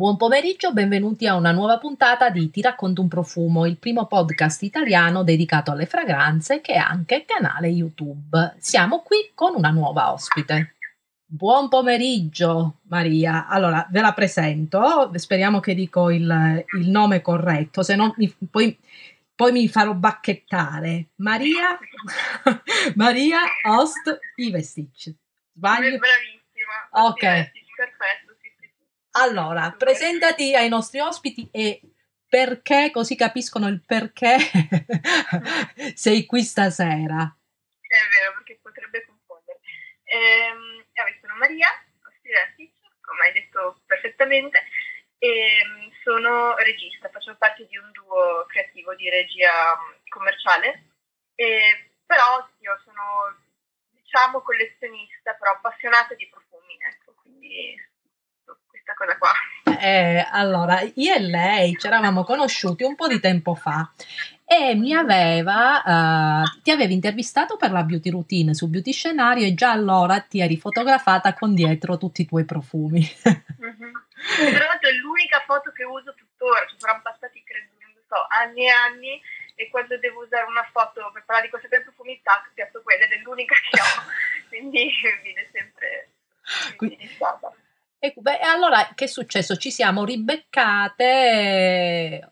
Buon pomeriggio, benvenuti a una nuova puntata di Ti racconto un profumo, il primo podcast italiano dedicato alle fragranze che è anche canale YouTube. Siamo qui con una nuova ospite. Buon pomeriggio Maria, allora ve la presento, speriamo che dico il, il nome corretto, se no mi, poi, poi, mi farò bacchettare. Maria, Maria Host Ivestic. Sbaglio? Bravissima. Ok. Perfetto. Allora, presentati ai nostri ospiti e perché, così capiscono il perché sei qui stasera. È vero, perché potrebbe confondere. Ehm, sono Maria, come hai detto perfettamente, e mm, sono regista, faccio parte di un duo creativo di regia mm, commerciale, e, però io sono, diciamo, collezionista, però appassionata di profumi, ecco, quindi cosa qua. Eh, allora, io e lei ci eravamo conosciuti un po' di tempo fa e mi aveva, uh, ti avevi intervistato per la beauty routine su Beauty Scenario e già allora ti eri fotografata con dietro tutti i tuoi profumi. mm-hmm. Tra l'altro è l'unica foto che uso tuttora, ci saranno passati credo, non so, anni e anni e quando devo usare una foto per parlare di queste tre profumi, tac, piazzo quella ed è l'unica che ho, quindi viene sempre utilizzata. E beh, allora che è successo? Ci siamo ribeccate,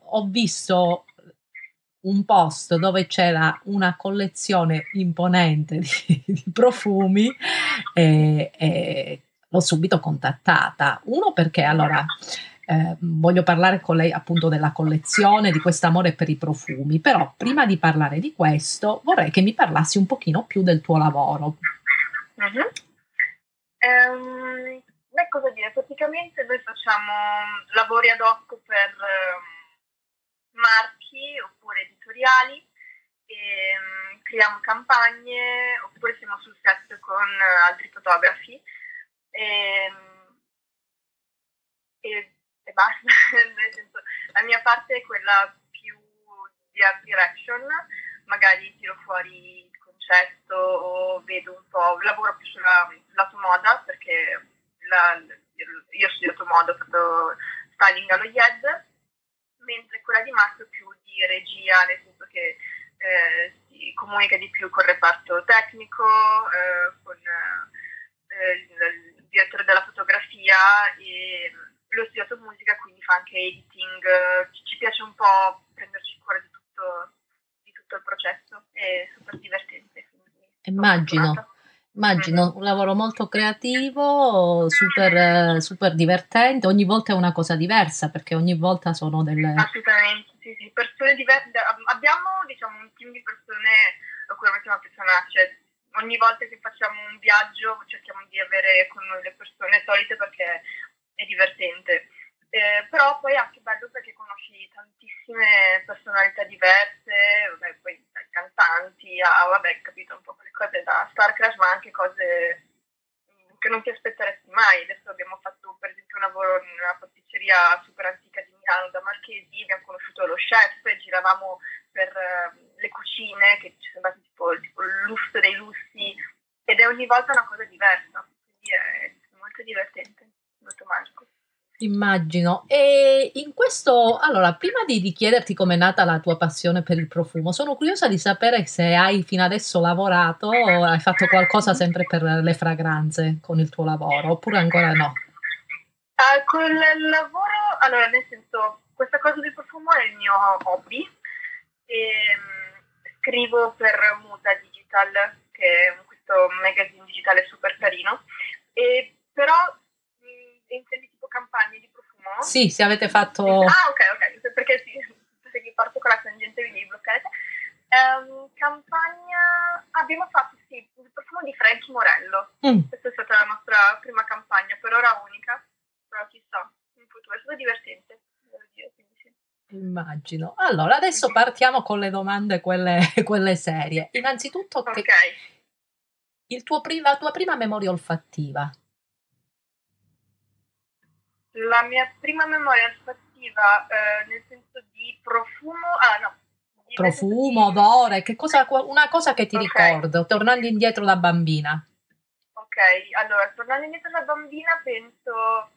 ho visto un post dove c'era una collezione imponente di, di profumi e, e, l'ho subito contattata. Uno perché allora eh, voglio parlare con lei appunto della collezione, di questo amore per i profumi, però prima di parlare di questo vorrei che mi parlassi un pochino più del tuo lavoro. Uh-huh. Um Beh, cosa dire? Praticamente noi facciamo lavori ad hoc per eh, marchi oppure editoriali, e, um, creiamo campagne oppure siamo sul set con altri fotografi e, e, e basta. Nel senso, la mia parte è quella più di art direction, magari tiro fuori il concetto o vedo un po', lavoro più sulla, sul lato moda perché la, io ho studiato moda, ho fatto styling allo IED, mentre quella di Max è più di regia, nel senso che eh, si comunica di più col reparto tecnico, eh, con eh, il, il, direttore della fotografia e ha studiato musica, quindi fa anche editing, ci, ci piace un po' prenderci cura di tutto, di tutto il processo, è super divertente. Immagino. Immagino un lavoro molto creativo, super, super divertente, ogni volta è una cosa diversa perché ogni volta sono delle... Assolutamente, sì, sì, persone diverse. Abbiamo diciamo un team di persone a cui mettiamo a cioè ogni volta che facciamo un viaggio cerchiamo di avere con noi le persone solite perché è divertente. Eh, però poi è anche bello perché conosci tantissime personalità diverse, vabbè, poi cantanti a, vabbè, capito, un po' quelle cose da Star Crash, ma anche cose mm, che non ti aspetteresti mai. Adesso abbiamo fatto per esempio un lavoro in una pasticceria super antica di Milano da Marchesi, abbiamo conosciuto lo chef, giravamo per uh, le cucine che ci sembrava tipo, tipo il lusso dei lussi ed è ogni volta una cosa diversa, quindi è molto divertente, molto magico. Immagino. E in questo, allora, prima di, di chiederti com'è nata la tua passione per il profumo, sono curiosa di sapere se hai fino adesso lavorato o hai fatto qualcosa sempre per le fragranze con il tuo lavoro, oppure ancora no? Uh, con il lavoro, allora, nel senso, questa cosa del profumo è il mio hobby. E, um, scrivo per Muta Digital, che è questo magazine digitale super carino, e però intendi tipo campagne di profumo? Sì, se avete fatto... Ah, ok, ok, perché sì, se vi porto con la tangente vi bloccate. Um, campagna... Abbiamo fatto, sì, il profumo di Frank Morello. Mm. Questa è stata la nostra prima campagna, per ora unica, però chissà, in futuro è stato divertente, devo dire, quindi sì. Immagino. Allora, adesso partiamo con le domande, quelle, quelle serie. Innanzitutto, okay. che tuo, la tua prima memoria olfattiva la mia prima memoria olfattiva, eh, nel senso di profumo, ah no. Profumo, di... odore, che cosa, una cosa che ti okay. ricordo, tornando indietro da bambina. Ok, allora, tornando indietro da bambina penso,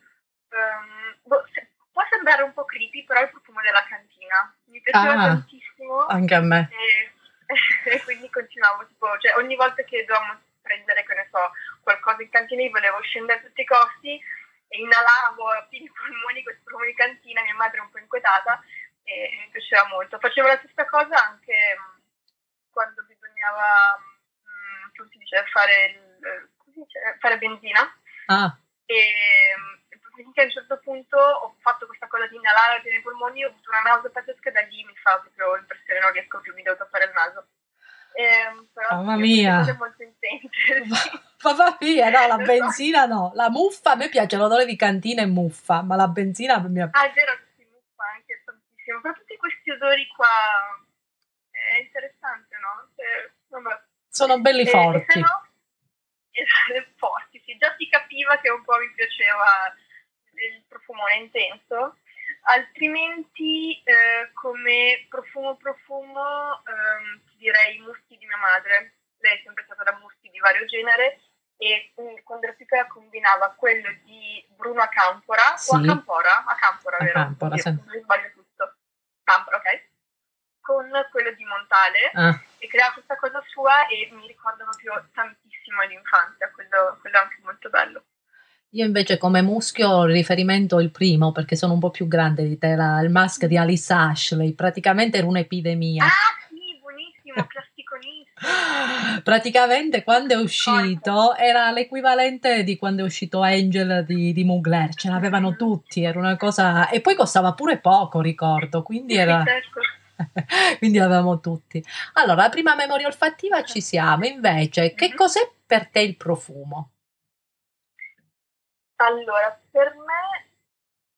um, boh, se, può sembrare un po' creepy, però il profumo della cantina. Mi piaceva Ah, tantissimo. Anche a me. E, e quindi continuavo, tipo, cioè ogni volta che dovevamo prendere, che ne so, qualcosa in cantina, io volevo scendere a tutti i costi e inalavo a pieni polmoni questo profumo di cantina, mia madre è un po' inquietata e mi piaceva molto. Facevo la stessa cosa anche mh, quando bisognava, mh, come si dice, fare, il, si dice? fare benzina Ah, e finché a un certo punto ho fatto questa cosa di inalare nei polmoni, ho avuto una nausea pazzesca e da lì mi fa proprio impressione, non riesco più, mi devo tappare il naso. Ehm, però Mamma mia. molto. Mamma mia, no, la benzina no. La muffa, a me piace l'odore di cantina e muffa, ma la benzina mi Ah, è vero che si muffa anche tantissimo, però tutti questi odori qua è interessante, no? Cioè, vabbè. sono belli E- e forti. se no, eh, forti, sì, già si capiva che un po' mi piaceva il profumone intenso, altrimenti eh, come profumo profumo ehm, direi i muschi di mia madre, lei è sempre stata da muschi di vario genere e mm, quando era piccola combinava quello di Bruno Acampora Sì. o Acampora, Acampora vero? Acampora, Io sì. sbaglio tutto, Acampora, ok? Con quello di Montale Ah, e creava questa cosa sua e mi ricorda proprio tantissimo l'infanzia, quello, quello è anche molto bello. Io invece come muschio riferimento il primo perché sono un po' più grande di te, la- il mask di Alice Ashley, praticamente era un'epidemia. Ah sì, buonissimo, plasticonissimo. Praticamente quando è uscito era l'equivalente di quando è uscito Angel di, di Mugler, ce l'avevano tutti, era una cosa... E poi costava pure poco, ricordo, quindi era... Certo. quindi l'avevamo tutti. Allora, la prima memoria olfattiva ci siamo, invece, che Mhm. cos'è per te il profumo? Allora, per me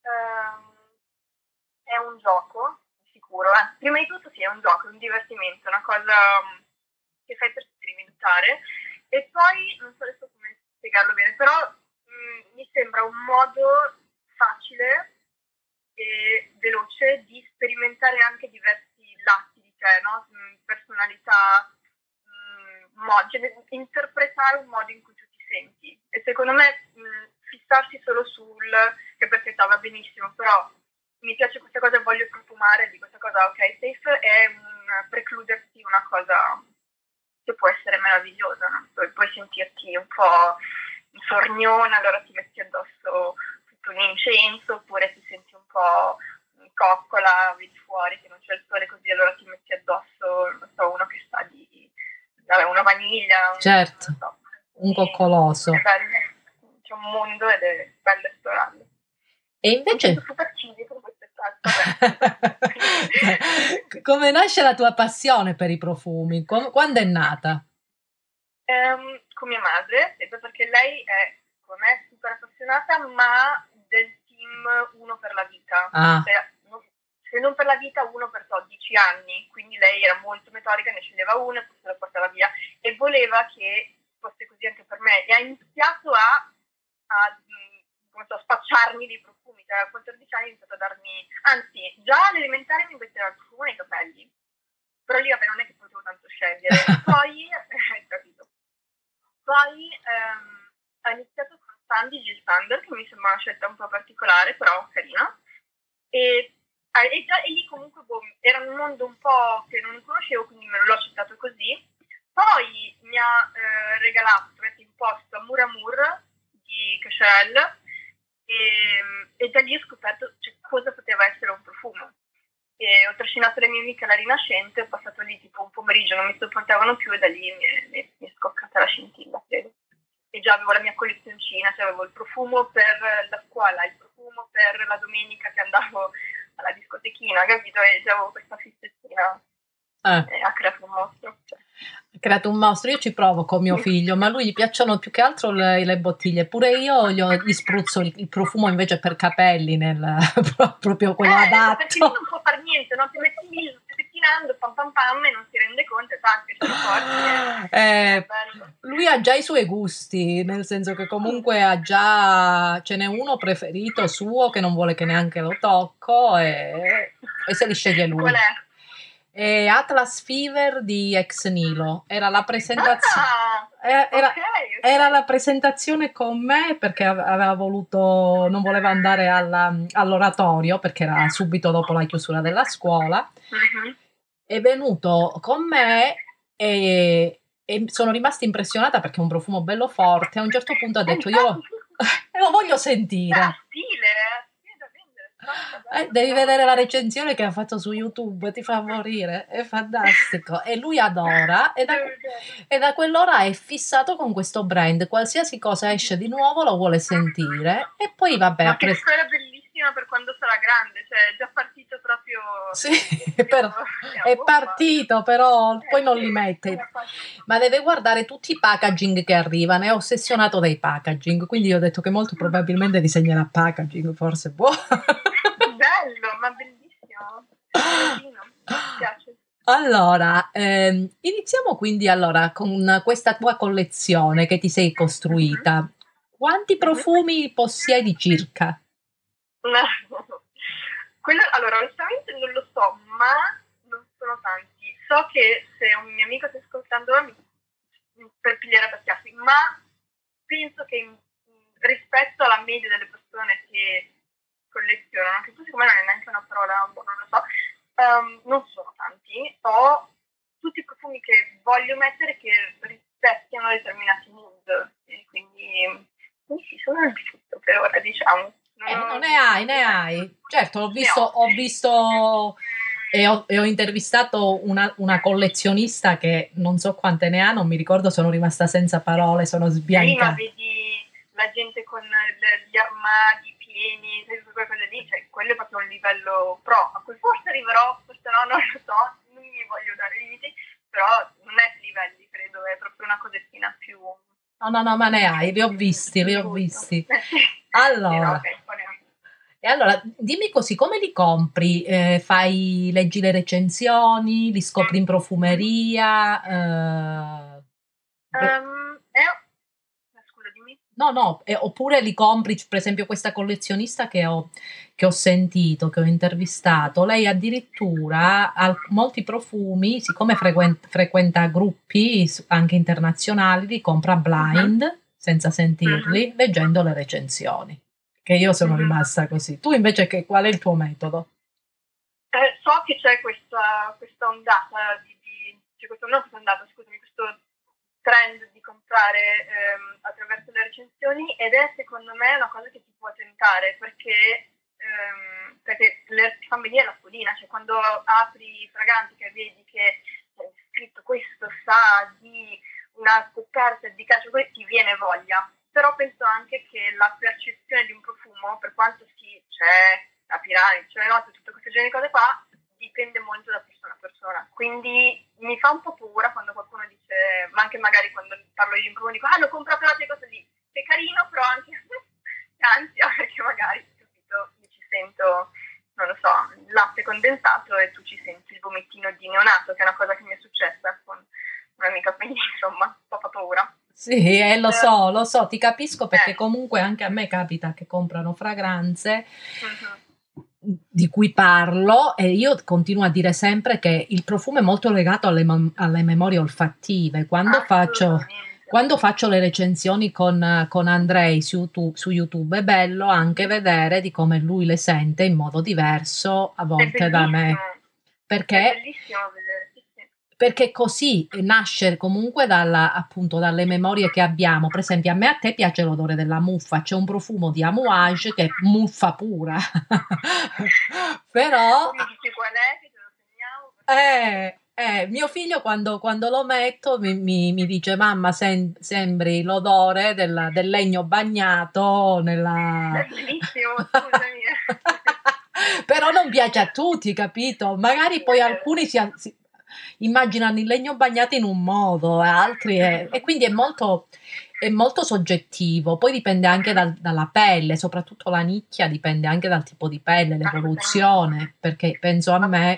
ehm, è un gioco, sicuro. Anzi, prima di tutto sì, è un gioco, è un divertimento, una cosa mm, che fai per sperimentare. E poi, non so adesso come spiegarlo bene, però mm, mi sembra un modo facile e veloce di sperimentare anche diversi lati di te, no? Mm, Personalità, mm, mo- cioè, interpretare un modo in cui tu ti senti. E secondo me mh, fissarsi solo sul, che per carità va benissimo, però mi piace questa cosa e voglio profumare di questa cosa, ok, safe è un precluderti una cosa che può essere meravigliosa, no? Puoi, puoi sentirti un po' sorniona, allora ti metti addosso tutto un incenso, oppure ti senti un po' coccola, vedi fuori che non c'è il sole così, allora ti metti addosso, non so, uno che sa di, una vaniglia, un, Certo, non so. un coccoloso. È bello, c'è un mondo ed è bello esplorarlo. E invece... super civico. Come nasce la tua passione per i profumi? Com- quando è nata? Ehm, con mia madre, sempre perché lei è, come me, super appassionata, ma del team uno per la vita. Ah, Cioè, se non per la vita, uno per so, 10 anni, quindi lei era molto metodica, ne sceglieva uno e poi se la portava via e voleva che fosse così anche per me e ha iniziato a, a, so, spacciarmi dei profumi, cioè a 14 anni ha iniziato a darmi, anzi già all'elementare mi metteva il profumo nei capelli, però lì vabbè non è che potevo tanto scegliere, poi, hai capito, poi ehm, ha iniziato con Sandy Jill Sander, che mi sembra una scelta un po' particolare, però carina. E, ah, e già e lì comunque boh, era un mondo un po' che non conoscevo, quindi me l'ho accettato così. Poi mi ha eh, regalato, mette in posto Amour Amour di Cacharel e, e da lì ho scoperto cioè, cosa poteva essere un profumo. E ho trascinato le mie amiche alla Rinascente, ho passato lì tipo un pomeriggio, non mi sopportavano più e da lì mi è, mi mi è scoccata la scintilla, credo. E già avevo la mia collezioncina, cioè avevo il profumo per la scuola, il profumo per la domenica che andavo alla discotechina, capito? E già avevo questa fissettina eh, e ha creato un mostro. Cioè. ha creato un mostro. Io ci provo con mio figlio, ma a lui gli piacciono più che altro le, le bottiglie. Pure io gli, ho- gli spruzzo il, il profumo invece per capelli, nel, proprio quello Eh, perché lui adatto. non può fare niente, no? Ti metti lì, lo stai pettinando, pam pam pam e non si rende conto, esatto, che porti. Eh. Lui ha già i suoi gusti, nel senso che comunque ha già, ce n'è uno preferito suo che non vuole che neanche lo tocco e, e se li sceglie lui. Qual è? E Atlas Fever di Ex Nilo, era la presentazione. Ah, eh, Era, ok, era la presentazione con me perché aveva voluto, non voleva andare alla, all'oratorio perché era subito dopo la chiusura della scuola. Uh-huh. È venuto con me e, e, sono rimasta impressionata perché è un profumo bello forte. A un certo punto ha detto: Io lo, lo voglio sentire. stile, eh. Devi vedere la recensione che ha fatto su YouTube, ti fa morire, è fantastico. E lui adora e da, e da quell'ora è fissato con questo brand. Qualsiasi cosa esce di nuovo lo vuole sentire. E poi vabbè. Ma che storia bellissima per quando sarà grande, cioè già partito proprio. Sì, però, è partito, però poi non li mette. Ma deve guardare tutti i packaging che arrivano. È ossessionato dai packaging. Quindi io ho detto che molto probabilmente disegnerà packaging, forse può. bello, ma bellissimo. Mi piace. Allora, ehm, iniziamo quindi allora con questa tua collezione che ti sei costruita. Mm-hmm. Quanti profumi mm-hmm. possiedi circa? Quello, allora, onestamente non lo so, ma non sono tanti. So che se un mio amico sta ascoltando mi, per pigliare per chiassi, ma penso che in, rispetto alla media delle persone che collezionano, che tu secondo me non è neanche una parola, non lo so, um, non sono tanti, ho tutti i profumi che voglio mettere che rispecchiano determinati mood, e quindi, quindi sì, sono il tutto per ora, diciamo. Non, eh, non ne hai, ne hai. Certo, ho visto, ho visto e ho, e ho intervistato una, una, collezionista che non so quante ne ha, non mi ricordo, sono rimasta senza parole, sono sbiancata. Prima vedi la gente con gli armadi pieni, quelle lì, cioè quello è proprio un livello pro, a cui forse arriverò, forse no, non lo so, non mi voglio dare limiti, però non è livelli, credo, è proprio una cosettina più... No, no, no, ma ne hai, li ho visti, li ho visti. Allora... E allora, dimmi così, come li compri? Eh, fai, leggi le recensioni, li scopri in profumeria? Eh... Um, No, no, eh, oppure li compri, per esempio questa collezionista che ho, che ho sentito, che ho intervistato, lei addirittura ha molti profumi, siccome frequenta, frequenta gruppi anche internazionali, li compra blind, senza sentirli, leggendo le recensioni, che io sono uh-huh. rimasta così. Tu invece che, qual è il tuo metodo? Eh, so che c'è questa, questa ondata di, di cioè questo, no, questa ondata, scusami, questo trend di comprare ehm, attraverso le recensioni ed è secondo me una cosa che ti può tentare perché, ehm, perché le, ti fa venire la spolina, cioè quando apri i fragranti che vedi che è scritto questo sa di una scoperta di calcio, ti viene voglia. Però penso anche che la percezione di un profumo, per quanto sì, c'è la piramide, c'è le note, tutte queste genere di cose qua, dipende molto da persona a persona. Quindi mi fa un po' paura quando qualcuno dice, ma anche magari quando parlo di un profumo, dico, ah, l'ho comprato la cosa lì. È carino, però anche ansia, perché magari, capito, io ci sento, non lo so, latte condensato e tu ci senti il vomitino di neonato, che è una cosa che mi è successa con un'amica, quindi insomma, un po' fa paura. Sì, eh, lo so, lo so, ti capisco perché eh. comunque anche a me capita che comprano fragranze. Uh-huh di cui parlo e io continuo a dire sempre che il profumo è molto legato alle, alle memorie olfattive. Quando faccio, quando faccio, le recensioni con, con Andrei su YouTube, su YouTube, è bello anche vedere di come lui le sente in modo diverso a volte da me. Perché perché così nasce comunque dalla, appunto, dalle memorie che abbiamo. Per esempio, a me a te piace l'odore della muffa, c'è un profumo di amouage che è muffa pura. Però... Eh, eh, mio figlio quando, quando lo metto mi, mi, mi dice mamma sem- sembri l'odore del, del legno bagnato nella... Bellissimo, scusami. Però non piace a tutti, capito? Magari poi alcuni si, si immaginano il legno bagnato in un modo, altri è, e quindi è molto, è molto soggettivo. Poi dipende anche dal, dalla pelle, soprattutto la nicchia dipende anche dal tipo di pelle, l'evoluzione, perché penso a me,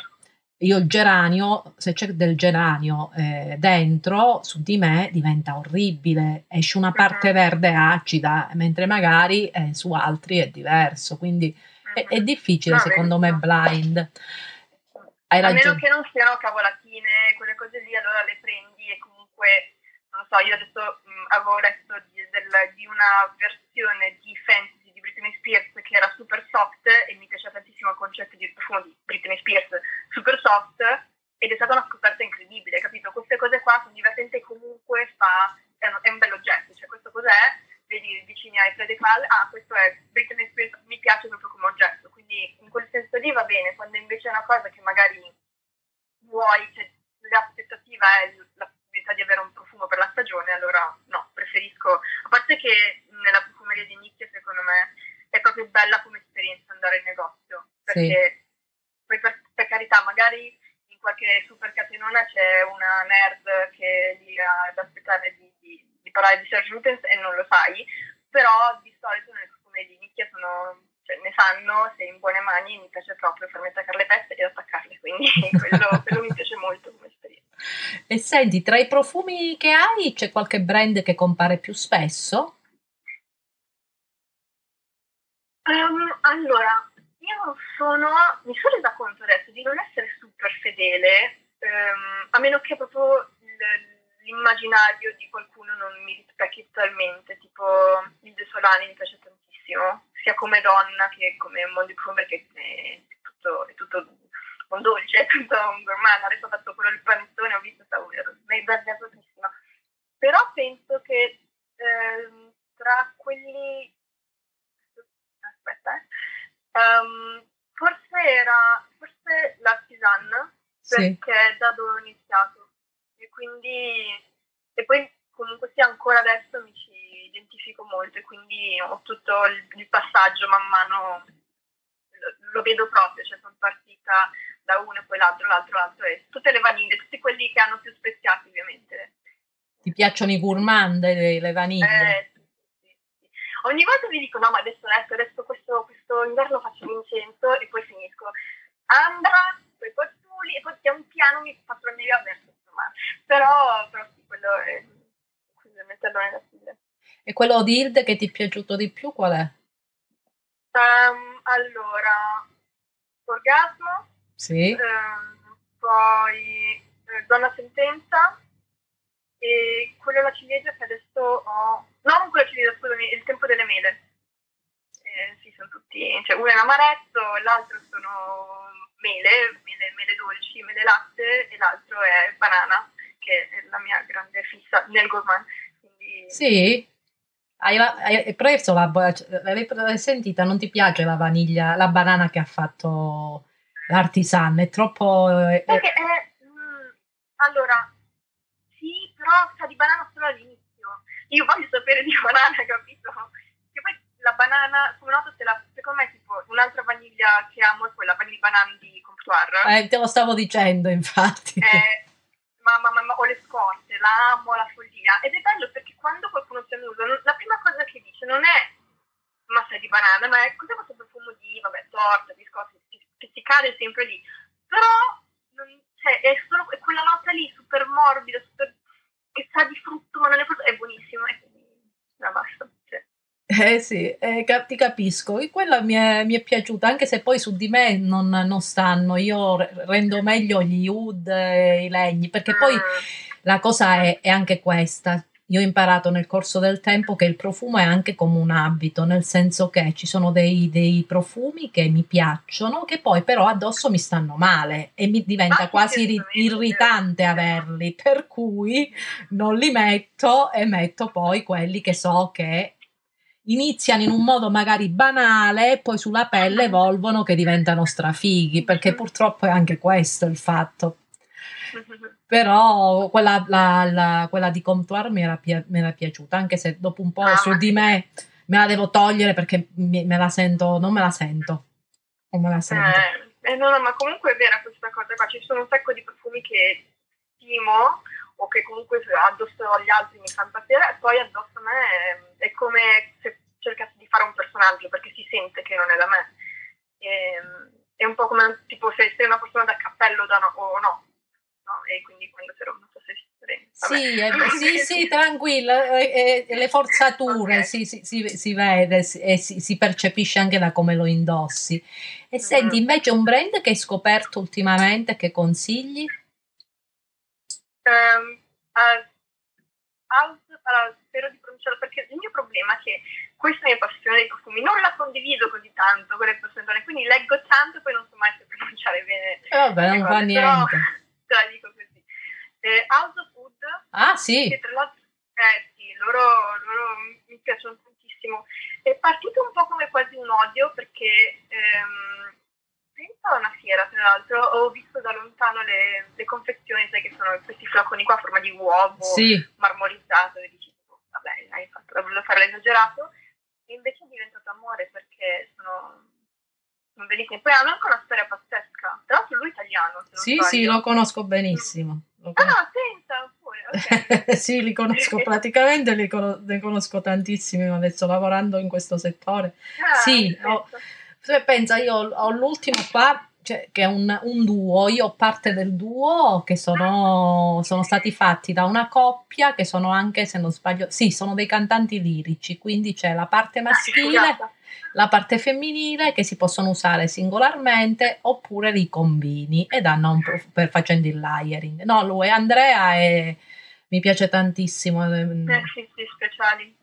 io il geranio, se c'è del geranio eh, dentro, su di me diventa orribile, esce una parte verde acida, mentre magari eh, su altri è diverso, quindi è, è difficile secondo me blind. Hai ragione. A meno che non siano cavolatine, quelle cose lì, allora le prendi e comunque, non so, so, io adesso mh, avevo letto di, del, di una versione di fantasy di Britney Spears che era super soft e mi piaceva tantissimo il concetto di profumo di Britney Spears super soft ed è stata una scoperta incredibile, capito? Queste cose qua sono divertenti e comunque fa, è, un, è un oggetto, cioè questo cos'è? Vedi vicini ai Fred ah questo è Britney Spears, mi piace proprio come oggetto, quindi in quel senso lì va bene, quando invece è una cosa che magari vuoi, cioè l'aspettativa è la possibilità di avere un profumo per la stagione, allora no, preferisco, a parte che nella profumeria di nicchia secondo me è proprio bella come esperienza andare in negozio, perché sì. poi per, per, carità magari in qualche super catenona c'è una nerd che lì ad aspettare di parlare di Serge Lutens e non lo sai, però di solito nelle profumerie di nicchia sono cioè, ne sanno, sei in buone mani mi piace proprio farmi attaccare le peste e attaccarle, quindi quello, quello mi piace molto come esperienza. E senti, tra i profumi che hai c'è qualche brand che compare più spesso? Um, allora, io sono, mi sono resa conto adesso di non essere super fedele, um, a meno che proprio l'immaginario di qualcuno non mi rispecchi totalmente, tipo il De Solani mi piace tantissimo, sia come donna che come mondo di perché è tutto, è tutto un dolce, è tutto un gourmand, adesso ho fatto quello del panettone, ho visto sta mi è tantissimo. Però penso che eh, tra quelli... Aspetta, eh. um, forse era forse l'artisan, sì. perché da dove ho iniziato. E quindi... E poi comunque sia ancora adesso mi ci identifico molto e quindi ho tutto il, il passaggio man mano, lo, lo, vedo proprio, cioè sono partita da uno e poi l'altro, l'altro, l'altro e tutte le vaniglie, tutti quelli che hanno più speziati ovviamente. Ti piacciono i gourmand, le, le vaniglie? Eh. Ogni volta mi dico no ma adesso, adesso, adesso questo, questo inverno faccio l'incenso e poi finisco. Ambra, poi postuli e poi pian piano mi faccio la mia verso insomma. Però, però sì, quello è, il metallone da stile. E quello di Hilde che ti è piaciuto di più qual è? Um, allora, Orgasmo, sì. um, poi eh, Donna Sentenza e quello la ciliegia che adesso ho... No, non quello ciliegia, scusami, Il Tempo delle Mele. Eh, sì, sono tutti... Cioè, uno è l'amaretto, l'altro sono mele, mele, mele dolci, mele latte e l'altro è banana, che è la mia grande fissa nel gourmand. Quindi... Sì? Hai, hai preso la l'hai sentita? Non ti piace la vaniglia, la banana che ha fatto l'artisan? È troppo. È, Perché è, mm, allora, sì, però sa di banana solo all'inizio. Io voglio sapere di banana, capito? La banana, come noto, se la, secondo me, tipo, un'altra vaniglia che amo è quella vaniglia banana di comptoir. Eh, te lo stavo dicendo, infatti. Eh, mamma, mamma, ho le scorte, la amo la follia. Ed è bello perché quando qualcuno si annusa, la prima cosa che dice non è massa di banana, ma è cos'è questo profumo di, vabbè, torta, biscotti, che ti cade sempre lì. Però non, cioè, è solo è quella nota lì, super morbida, super, che sa di frutto, ma non è frutto, è buonissimo. E quindi, no, basta. Eh sì, eh, ti capisco. E quella mi è, mi è, piaciuta, anche se poi su di me non, non stanno. Io rendo meglio gli oud e i legni, perché poi mm. la cosa è, è anche questa. Io ho imparato nel corso del tempo che il profumo è anche come un abito, nel senso che ci sono dei, dei profumi che mi piacciono, che poi però addosso mi stanno male e mi diventa ah, quasi irritante averli, per cui non li metto e metto poi quelli che so che iniziano in un modo magari banale e poi sulla pelle evolvono che diventano strafighi, perché purtroppo è anche questo il fatto. Però quella, la, la, quella di Comptoir mi era, mi era, piaciuta, anche se dopo un po' ah, su di me me la devo togliere perché me la sento, non me la sento. Non me la sento. Eh, eh, no, no, ma comunque è vera questa cosa qua. Ci sono un sacco di profumi che stimo o che comunque addosso agli altri mi fanno impazzire e poi addosso a me è, è, come se cercassi di fare un personaggio perché si sente che non è da me. E, ehm, è un po' come tipo se sei una persona da cappello da no, o no. no? E quindi quando non so se sì, eh, sì, sì, tranquilla, eh, eh, le forzature okay. si, si, si, si, vede e si, percepisce anche da come lo indossi. E mm. senti, invece un brand che hai scoperto ultimamente che consigli? Um, uh, allora, spero di pronunciarlo perché il mio problema è che questa mia passione dei profumi non la condivido così tanto con le persone, quindi leggo tanto e poi non so mai se pronunciare bene. Eh vabbè, non fa niente. Te la dico così. Eh, House of Food. Ah sì. Che tra l'altro, eh sì, loro, loro mi piacciono tantissimo. È partito un po' come quasi un odio perché... Ehm, penso a una fiera, tra l'altro, ho visto da lontano le, le confezioni, sai che sono questi flaconi qua a forma di uovo sì. marmorizzato e dici, oh, vabbè, hai fatto, volevo fare l'esagerato, e invece è diventato amore perché sono, sono bellissimi. Poi hanno anche una storia pazzesca, tra l'altro lui è italiano. sì, sì, lo conosco benissimo. Lo conosco. Ah, senza, pure, okay. sì, li conosco praticamente, li con- ne conosco tantissimi adesso lavorando in questo settore. Ah, sì, ho, se pensa, io ho l'ultimo qua, cioè, che è un, un, duo, io ho parte del duo che sono, sono, stati fatti da una coppia che sono anche, se non sbaglio, sì, sono dei cantanti lirici, quindi c'è la parte maschile, la parte femminile che si possono usare singolarmente oppure li combini e danno un per facendo il layering. No, lui Andrea è, mi piace tantissimo. Eh, sì, sì, speciali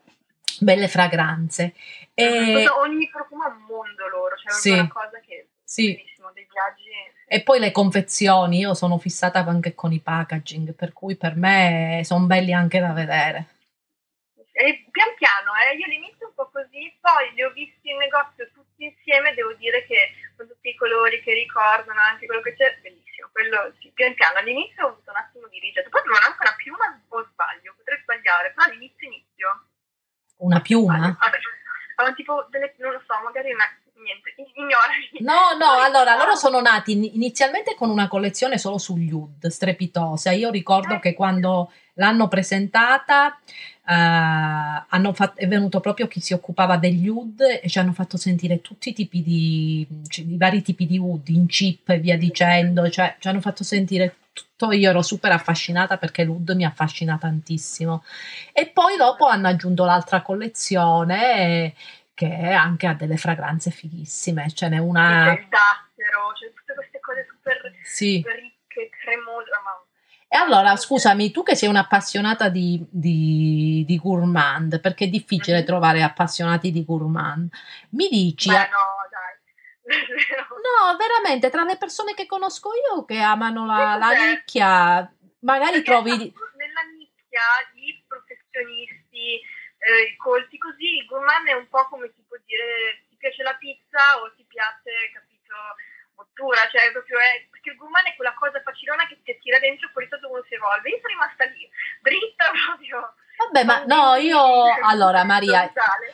belle fragranze. E... Ogni profumo ha un mondo loro, cioè sì. una cosa che sì. bellissimo, dei viaggi. E poi le confezioni, io sono fissata anche con i packaging, per cui per me sono belli anche da vedere. E pian piano, eh, io all'inizio un po' così, poi li ho visti in negozio tutti insieme, devo dire che con tutti i colori che ricordano, anche quello che c'è, bellissimo, quello sì, pian piano. All'inizio ho avuto un attimo di rigetto, poi non ho anche una piuma o sbaglio, potrei sbagliare, però all'inizio inizio una piuma? Vabbè, tipo delle, non lo so, magari una, niente, ignorami. No, no, allora loro sono nati inizialmente con una collezione solo sugli UD, strepitosa. Io ricordo eh. che quando l'hanno presentata uh, fatto, è venuto proprio chi si occupava degli UD e ci hanno fatto sentire tutti i tipi di, cioè, i vari tipi di UD in chip e via dicendo, cioè ci hanno fatto sentire tutto, io ero super affascinata perché l'UD mi affascina tantissimo. E poi dopo hanno aggiunto l'altra collezione che anche ha delle fragranze fighissime, ce n'è una... Il dattero, cioè tutte queste cose super, sì. super ricche, cremose, ma e allora, scusami, tu che sei un'appassionata di, di, di gourmand, perché è difficile mm-hmm. trovare appassionati di gourmand, mi dici... Beh, no. No, veramente, tra le persone che conosco io che amano la, la nicchia, magari perché trovi... Nella nicchia i professionisti, eh, colti così, il gourmand è un po' come può dire, ti piace la pizza o ti piace, capito cottura, cioè proprio è, perché il gourmand è quella cosa facilona che ti tira dentro poi sotto uno si evolve. Io sono rimasta lì, dritta proprio. Vabbè, ma no, io allora Maria,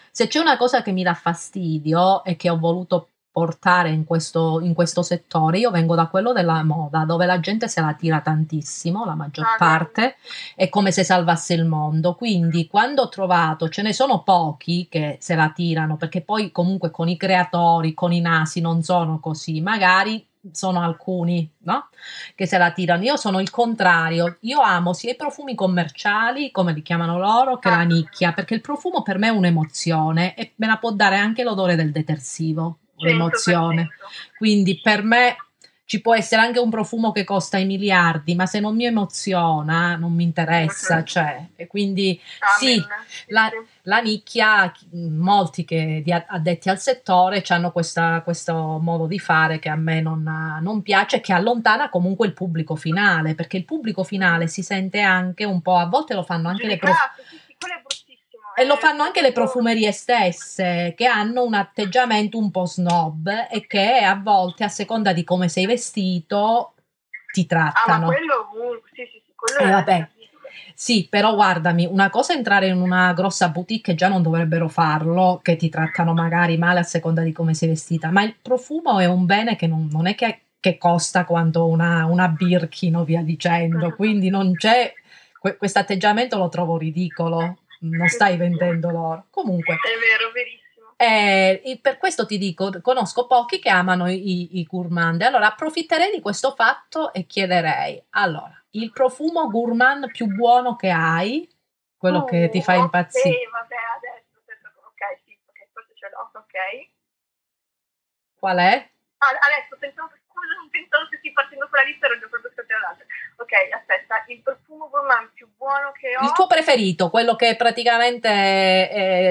se c'è una cosa che mi dà fastidio e che ho voluto portare in questo, in questo settore. Io vengo da quello della moda, dove la gente se la tira tantissimo, la maggior ah, parte, è come se salvasse il mondo. Quindi quando ho trovato, ce ne sono pochi che se la tirano, perché poi comunque con i creatori, con i nasi non sono così, magari sono alcuni no? che se la tirano. Io sono il contrario, io amo sia i profumi commerciali, come li chiamano loro, che la nicchia, perché il profumo per me è un'emozione e me la può dare anche l'odore del detersivo un'emozione. Quindi per me ci può essere anche un profumo che costa i miliardi, ma se non mi emoziona non mi interessa, uh-huh. cioè, e quindi Amen. sì, la, la, nicchia, molti che addetti al settore hanno questa, questo modo di fare che a me non, non piace, che allontana comunque il pubblico finale, perché il pubblico finale si sente anche un po', a volte lo fanno anche Giudicato, le profumazioni. E lo fanno anche le profumerie stesse, che hanno un atteggiamento un po' snob e che a volte, a seconda di come sei vestito, ti trattano. Ah, ma quello, uh, sì, sì, sì, quello eh, vabbè. Sì, però guardami, una cosa è entrare in una grossa boutique, già non dovrebbero farlo, che ti trattano magari male a seconda di come sei vestita, ma il profumo è un bene che non, non è che, che, costa quanto una, una Birkin o via dicendo, quindi non c'è, questo atteggiamento lo trovo ridicolo non stai vendendo l'oro. Comunque. È vero, verissimo. Eh, per questo ti dico, conosco pochi che amano i, i gourmand. Allora approfitterei di questo fatto e chiederei, allora, il profumo gourmand più buono che hai, quello uh, che ti fa impazzire. Sì, vabbè, adesso, ok, sì, ok, forse ce l'ho, ok. Qual è? Ah, adesso pensavo, scusami pensavo stessi partendo con la lista, ero già proprio scattata l'altra. Ok, aspetta, il profumo gourmand più buono che ho... Il tuo preferito, quello che praticamente è... è,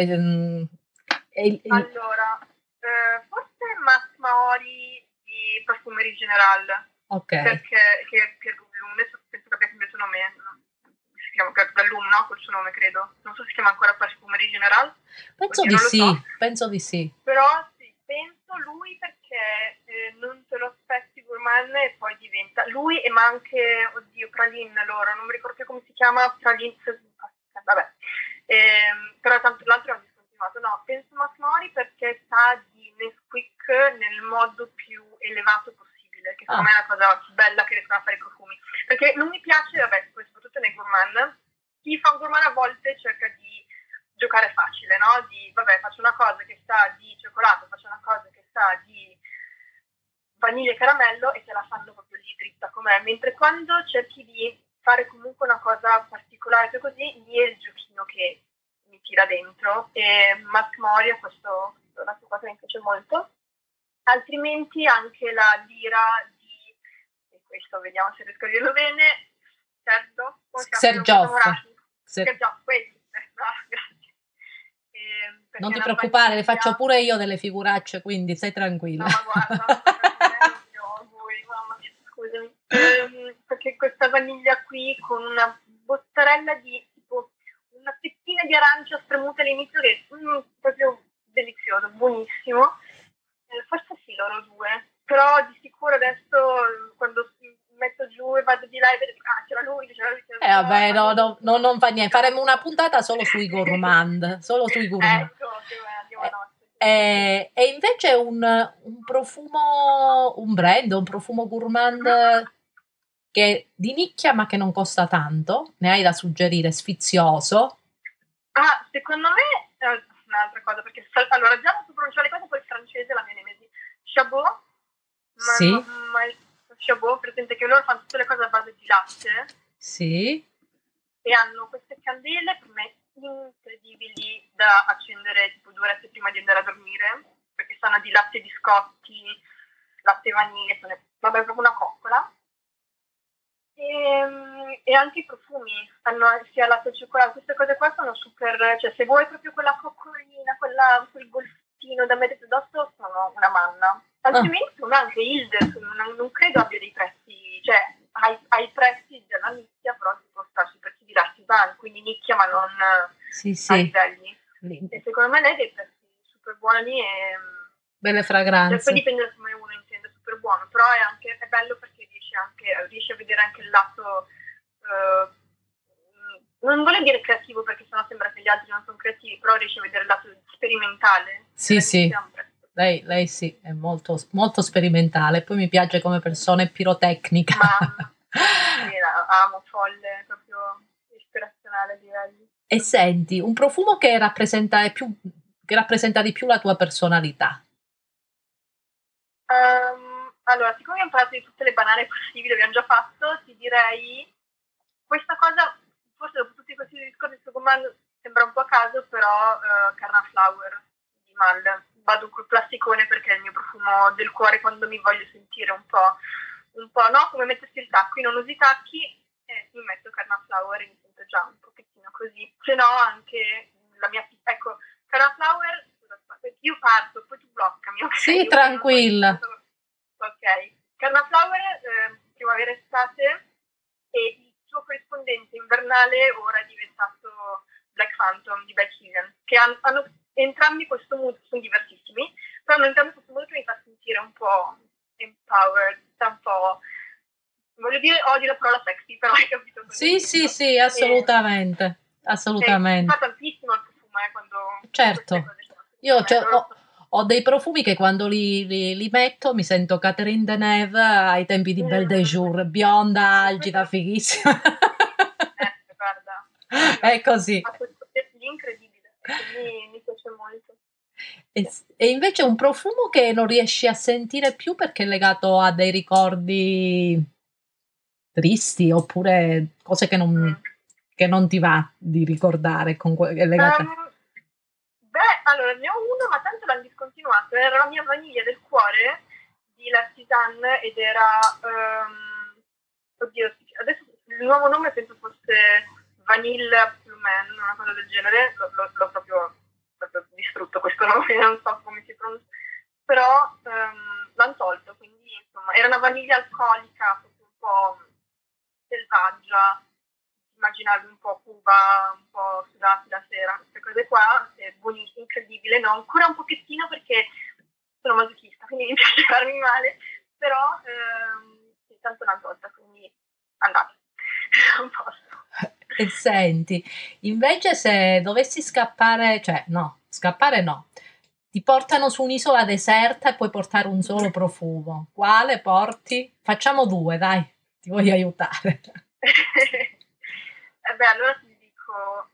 è il. Allora, eh, forse Max Maori di Parfumerie General. Ok. Perché che Pier Gouloum, adesso penso che abbia cambiato nome, si chiama Gallum, no? Col suo nome, credo. Non so se si chiama ancora Parfumerie General. Penso di sì, so. penso di sì. Però sì, penso lui perché eh, non te lo gourmand e poi diventa lui e ma anche, oddio, Praline loro, non mi ricordo più come si chiama, Praline, vabbè. Eh, però tanto l'altro è un discontinuato. No, penso Max Mori perché sa di Nesquik nel modo più elevato possibile che secondo ah. me è una cosa bella che riescono a fare i profumi. Perché non mi piace, vabbè, soprattutto nei gourmand, chi fa un gourmand a volte cerca di giocare facile, no? Di, vabbè, faccio una cosa che sa di cioccolato, faccio una cosa che sa di vaniglia e caramello e te la fanno proprio lì dritta com'è. Mentre quando cerchi di fare comunque una cosa particolare, così, lì è il giochino che mi tira dentro. E Matt Moria, questo, questo lato qua mi piace molto altrimenti anche la lira di, e questo vediamo se riesco a dirlo bene, Sergio, Sergioff. Sergioff, quelli, grazie. Non ti preoccupare, le faccio pure io delle figuracce, quindi stai tranquilla. No, guarda, voi, mamma scusami. Eh, perché questa vaniglia qui con una bottarella di tipo una fettina di arancia spremuta all'inizio che è mm, proprio delizioso, buonissimo eh, forse sì, loro due. Però di sicuro adesso quando metto giù e vado di là e vedo ah c'era lui, c'era lui. C'era eh vabbè, no, no, no, non fa niente. Faremo una puntata solo sui gourmand. solo sui gourmand. Ecco, che andiamo a notte. E, e, invece un, un, profumo, un brand, un profumo gourmand che è di nicchia ma che non costa tanto, ne hai da suggerire, sfizioso? Ah, secondo me, eh, un'altra cosa, perché allora già non so pronunciare le cose, poi il francese la mia nemesi. Chabot, ma, sì. ma il Chabot, presente che loro fanno tutte le cose a base di latte. Sì. E hanno queste candele per me incredibili da accendere tipo due orette prima di andare a dormire, perché sanno di latte biscotti, latte vaniglia, sono, vabbè, proprio una coccola. E, ehm, e, anche i profumi hanno sia latte e cioccolato, queste cose qua sono super, cioè se vuoi proprio quella coccolina, quella, quel golfino da mettere addosso sono una manna. Altrimenti sono anche Hilde, non, non, credo abbia dei prezzi, cioè hai, hai prezzi della nicchia, però si può stare sui prezzi di Lartisan, quindi nicchia ma non sì, sì. livelli. E secondo me lei ha dei prezzi super buoni e... Belle fragranze. Cioè, poi dipende da come uno intende super buono, però è anche è bello perché riesci, anche, riesci a vedere anche il lato, uh, non voglio dire creativo perché sennò sembra che gli altri non sono creativi, però riesci a vedere il lato sperimentale. Sì, sì. Lei, lei, sì, è molto, molto sperimentale, poi mi piace come persona è pirotecnica. Ma sì, amo folle, proprio ispirazionale a livelli. E senti, un profumo che rappresenta, più, che rappresenta di più la tua personalità? Um, allora, siccome abbiamo parlato di tutte le banane possibili, abbiamo già fatto, ti direi questa cosa, forse dopo tutti questi discorsi su comando sembra un po' a caso, però uh, Carna Flower di Mal. Vado col plasticone perché è il mio profumo del cuore quando mi voglio sentire un po', un po' no? Come mettersi il tacco, io non uso i tacchi e mi metto Carna Flower e mi sento già un pochettino così. Se no anche la mia, ecco, Carna Flower, io parto, poi tu bloccami, ok? Sì, tranquilla. Ok, Carnaflower, eh, primavera estate e il suo corrispondente invernale ora è diventato Black Phantom di Beck Higgin, che hanno, entrambi questo mood, sono diversissimi, però entrambi questo mood mi fa sentire un po' empowered, un po' voglio dire odio la parola sexy, però hai capito Sì, sì, sì, assolutamente, e, assolutamente. fa tantissimo il profumo eh, quando... Certo, io cioè, ho, ho dei profumi che quando li, li, li, metto mi sento Catherine Deneuve ai tempi di Belle de Jour, bionda, algida, fighissima. eh, guarda. È così. Incredibile, mi, mi piace molto. E, invece un profumo che non riesci a sentire più perché è legato a dei ricordi tristi oppure cose che non, che non ti va di ricordare. Con, è legata... Um, Beh, allora ne ho uno, ma tanto l'hanno discontinuato. Era la mia vaniglia del cuore di L'Artisan ed era, um, oddio, adesso il nuovo nome penso fosse Vanilla Plumen, una cosa del genere, l'ho, l'ho proprio, distrutto questo nome, non so come si pronuncia, però um, l'hanno tolto, quindi insomma era una vaniglia alcolica, un po' selvaggia, immaginavi un po' Cuba, un po' sudati la sera, queste cose qua, è buonissimo, incredibile, no? Ancora un pochettino perché sono masochista, quindi mi piace farmi male, però ehm, tanto l'hanno tolta, quindi andate, non posso. E senti, invece se dovessi scappare, cioè no, scappare no, ti portano su un'isola deserta e puoi portare un solo profumo. Quale porti? Facciamo due, dai, ti voglio aiutare. eh beh, allora ti dico,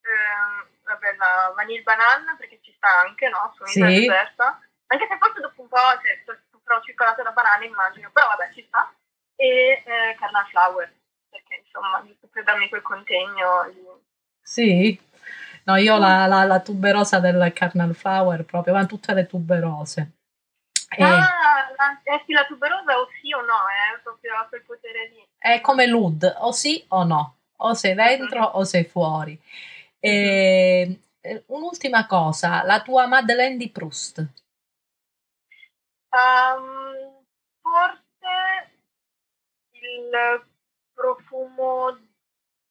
ehm, vabbè, la vanilla banana perché ci sta anche, no? Su un'isola sì. deserta. Anche se forse dopo un po' cioè, sarò circolata da banana, immagino, però vabbè, ci sta. E eh, Flower, perché insomma, per darmi quel contegno. Lì. Sì, no, io la, la, la, tuberosa del Carnal Flower proprio, ma tutte le tuberose. E... Ah, la, eh sì, la tuberosa o sì o no, eh, proprio ha quel potere lì. È come l'UD, o sì o no, o sei dentro mm-hmm. o sei fuori. E, un'ultima cosa, la tua Madeleine di Proust. Um, forse il profumo,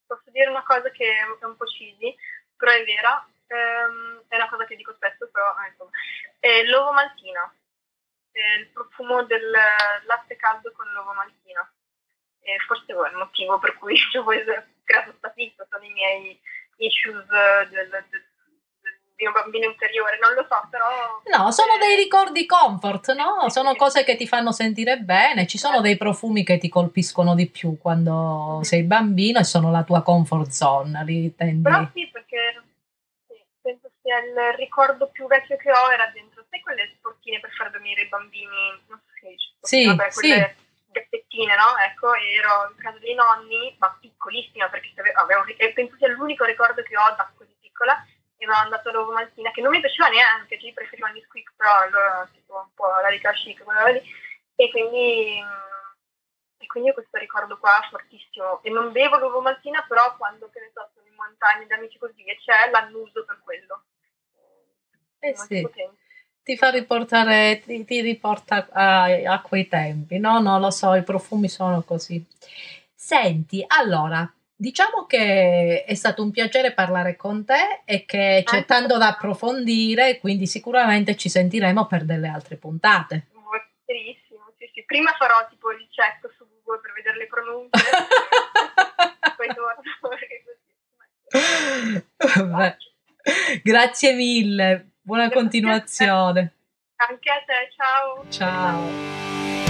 posso dire una cosa che è un po' cheesy, però è vera, um, è una cosa che dico spesso, però eh, insomma, è l'uovo maltina, è il profumo del latte caldo con l'uovo maltina. E forse è il motivo per cui ho creato questa pizza, sono i miei issues del, del mio bambino interiore, non lo so, però... No, sono dei ricordi comfort, no? Sono cose che ti fanno sentire bene, ci sono dei profumi che ti colpiscono di più quando mm. sei bambino e sono la tua comfort zone, li tendi... Però sì, perché sì, penso sia il ricordo più vecchio che ho era dentro, sai quelle sportine per far dormire i bambini, non so se dice, sì, vabbè, quelle... Sì gabbettine, no? Ecco, ero in casa dei nonni, ma piccolissima, perché avevo, penso sia l'unico ricordo che ho da così piccola, e mi hanno dato l'uovo maltina, che non mi piaceva neanche, cioè preferivano gli squeak, però allora tipo un po' la rica chic, quella lì, e quindi, e quindi ho questo ricordo qua fortissimo. E non bevo l'uovo maltina, però quando, che ne so, sono in montagna da amici così e c'è, l'annuso per quello. Eh sì. Ti fa riportare, ti, ti riporta a, a quei tempi, no? No, lo so, i profumi sono così. Senti, allora, Diciamo che è stato un piacere parlare con te e che c'è tanto da approfondire, quindi sicuramente ci sentiremo per delle altre puntate. Volentierissimo, sì, sì. Prima farò tipo il check su Google per vedere le pronunce, poi torno Beh, Grazie mille, buona Grazie continuazione. Anche a te, ciao. Ciao.